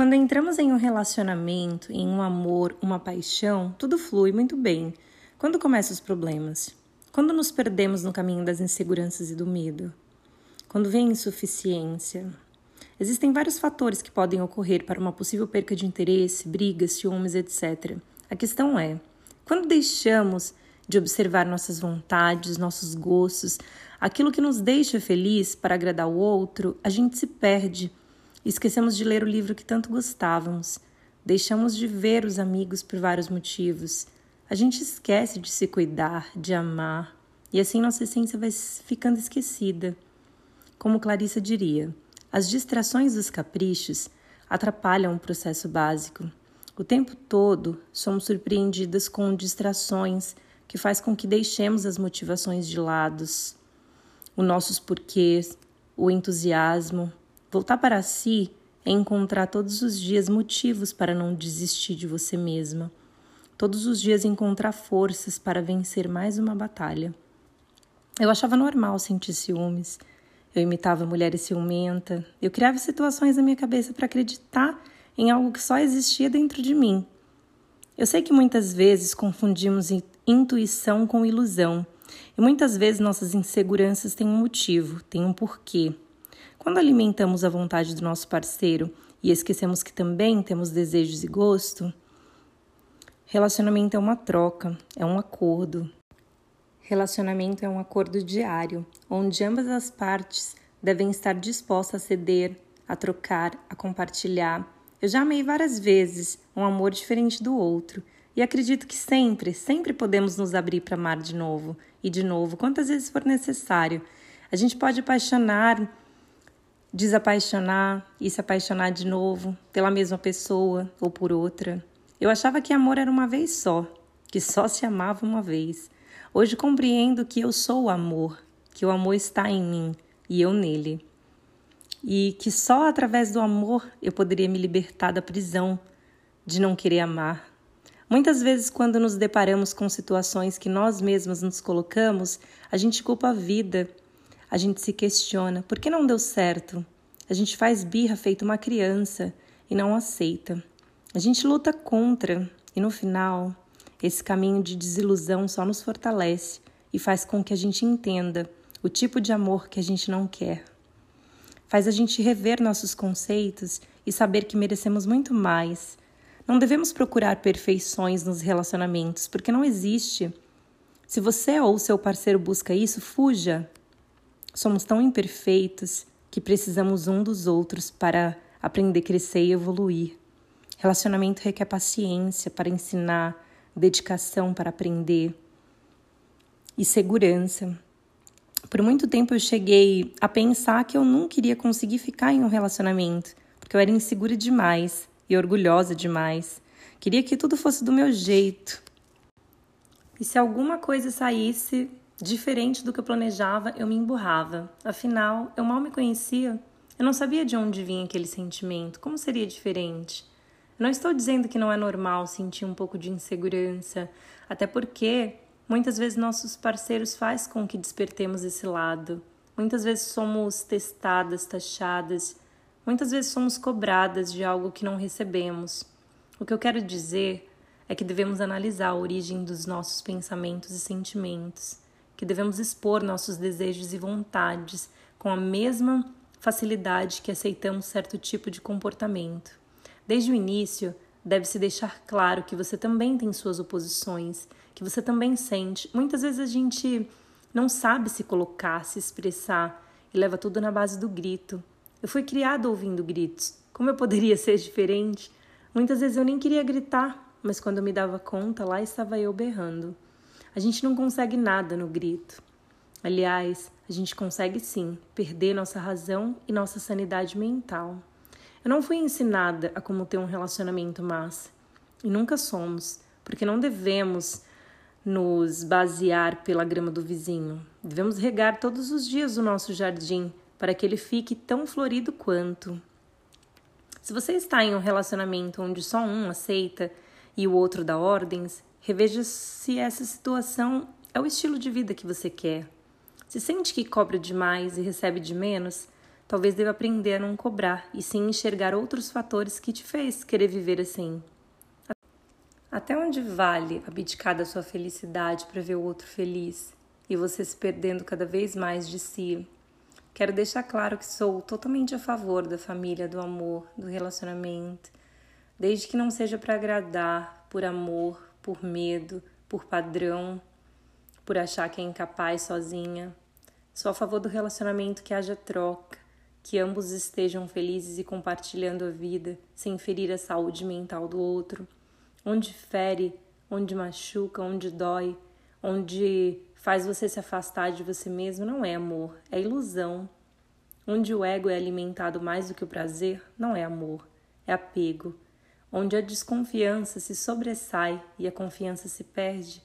Quando entramos em um relacionamento, em um amor, uma paixão, tudo flui muito bem. Quando começam os problemas? Quando nos perdemos no caminho das inseguranças e do medo? Quando vem insuficiência? Existem vários fatores que podem ocorrer para uma possível perca de interesse, brigas, ciúmes, etc. A questão é: quando deixamos de observar nossas vontades, nossos gostos, aquilo que nos deixa feliz para agradar o outro, a gente se perde Esquecemos de ler o livro que tanto gostávamos. Deixamos de ver os amigos por vários motivos. A gente esquece de se cuidar, de amar, e assim nossa essência vai ficando esquecida. Como Clarissa diria, as distrações dos caprichos atrapalham o processo básico. O tempo todo somos surpreendidas com distrações que faz com que deixemos as motivações de lados, os nossos porquês, o entusiasmo, Voltar para si é encontrar todos os dias motivos para não desistir de você mesma. Todos os dias encontrar forças para vencer mais uma batalha. Eu achava normal sentir ciúmes. Eu imitava mulheres ciumenta. Eu criava situações na minha cabeça para acreditar em algo que só existia dentro de mim. Eu sei que muitas vezes confundimos intuição com ilusão. E muitas vezes nossas inseguranças têm um motivo, têm um porquê. Quando alimentamos a vontade do nosso parceiro e esquecemos que também temos desejos e gosto, relacionamento é uma troca, é um acordo. Relacionamento é um acordo diário, onde ambas as partes devem estar dispostas a ceder, a trocar, a compartilhar. Eu já amei várias vezes um amor diferente do outro. E acredito que sempre, sempre podemos nos abrir para amar de novo e de novo, quantas vezes for necessário. A gente pode apaixonar desapaixonar e se apaixonar de novo pela mesma pessoa ou por outra. Eu achava que amor era uma vez só, que só se amava uma vez. Hoje compreendo que eu sou o amor, que o amor está em mim e eu nele. E que só através do amor eu poderia me libertar da prisão de não querer amar. Muitas vezes, quando nos deparamos com situações que nós mesmas nos colocamos, a gente culpa a vida a gente se questiona: por que não deu certo? A gente faz birra feito uma criança e não aceita. A gente luta contra e no final, esse caminho de desilusão só nos fortalece e faz com que a gente entenda o tipo de amor que a gente não quer. Faz a gente rever nossos conceitos e saber que merecemos muito mais. Não devemos procurar perfeições nos relacionamentos, porque não existe. Se você ou seu parceiro busca isso, fuja. Somos tão imperfeitos que precisamos um dos outros para aprender, crescer e evoluir. Relacionamento requer paciência para ensinar, dedicação para aprender e segurança. Por muito tempo eu cheguei a pensar que eu não queria conseguir ficar em um relacionamento, porque eu era insegura demais e orgulhosa demais. Queria que tudo fosse do meu jeito. E se alguma coisa saísse Diferente do que eu planejava, eu me emburrava. Afinal, eu mal me conhecia. Eu não sabia de onde vinha aquele sentimento. Como seria diferente? Não estou dizendo que não é normal sentir um pouco de insegurança, até porque muitas vezes nossos parceiros faz com que despertemos esse lado. Muitas vezes somos testadas, taxadas, muitas vezes somos cobradas de algo que não recebemos. O que eu quero dizer é que devemos analisar a origem dos nossos pensamentos e sentimentos que devemos expor nossos desejos e vontades com a mesma facilidade que aceitamos certo tipo de comportamento. Desde o início, deve-se deixar claro que você também tem suas oposições, que você também sente. Muitas vezes a gente não sabe se colocar, se expressar e leva tudo na base do grito. Eu fui criada ouvindo gritos. Como eu poderia ser diferente? Muitas vezes eu nem queria gritar, mas quando eu me dava conta, lá estava eu berrando. A gente não consegue nada no grito. Aliás, a gente consegue sim perder nossa razão e nossa sanidade mental. Eu não fui ensinada a como ter um relacionamento massa. E nunca somos, porque não devemos nos basear pela grama do vizinho. Devemos regar todos os dias o nosso jardim para que ele fique tão florido quanto. Se você está em um relacionamento onde só um aceita e o outro dá ordens, Reveja se essa situação é o estilo de vida que você quer. Se sente que cobra demais e recebe de menos, talvez deva aprender a não cobrar e sim enxergar outros fatores que te fez querer viver assim. Até onde vale abdicar da sua felicidade para ver o outro feliz e você se perdendo cada vez mais de si? Quero deixar claro que sou totalmente a favor da família, do amor, do relacionamento, desde que não seja para agradar, por amor, por medo, por padrão, por achar que é incapaz sozinha. Sou a favor do relacionamento que haja troca, que ambos estejam felizes e compartilhando a vida, sem ferir a saúde mental do outro. Onde fere, onde machuca, onde dói, onde faz você se afastar de você mesmo, não é amor, é ilusão. Onde o ego é alimentado mais do que o prazer, não é amor, é apego. Onde a desconfiança se sobressai e a confiança se perde,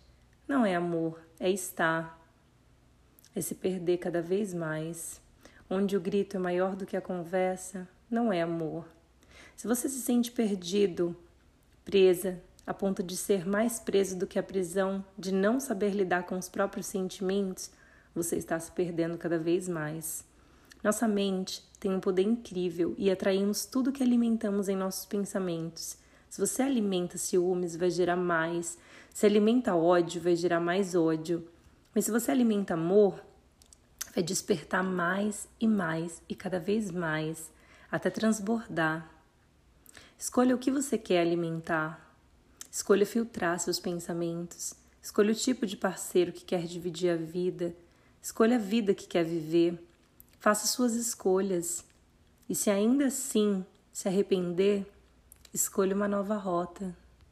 não é amor, é estar. É se perder cada vez mais onde o grito é maior do que a conversa, não é amor. Se você se sente perdido, presa, a ponto de ser mais preso do que a prisão, de não saber lidar com os próprios sentimentos, você está se perdendo cada vez mais. Nossa mente tem um poder incrível e atraímos tudo que alimentamos em nossos pensamentos. Se você alimenta ciúmes, vai gerar mais. Se alimenta ódio, vai gerar mais ódio. Mas se você alimenta amor, vai despertar mais e mais e cada vez mais até transbordar. Escolha o que você quer alimentar. Escolha filtrar seus pensamentos. Escolha o tipo de parceiro que quer dividir a vida. Escolha a vida que quer viver. Faça suas escolhas. E se ainda assim se arrepender, escolha uma nova rota.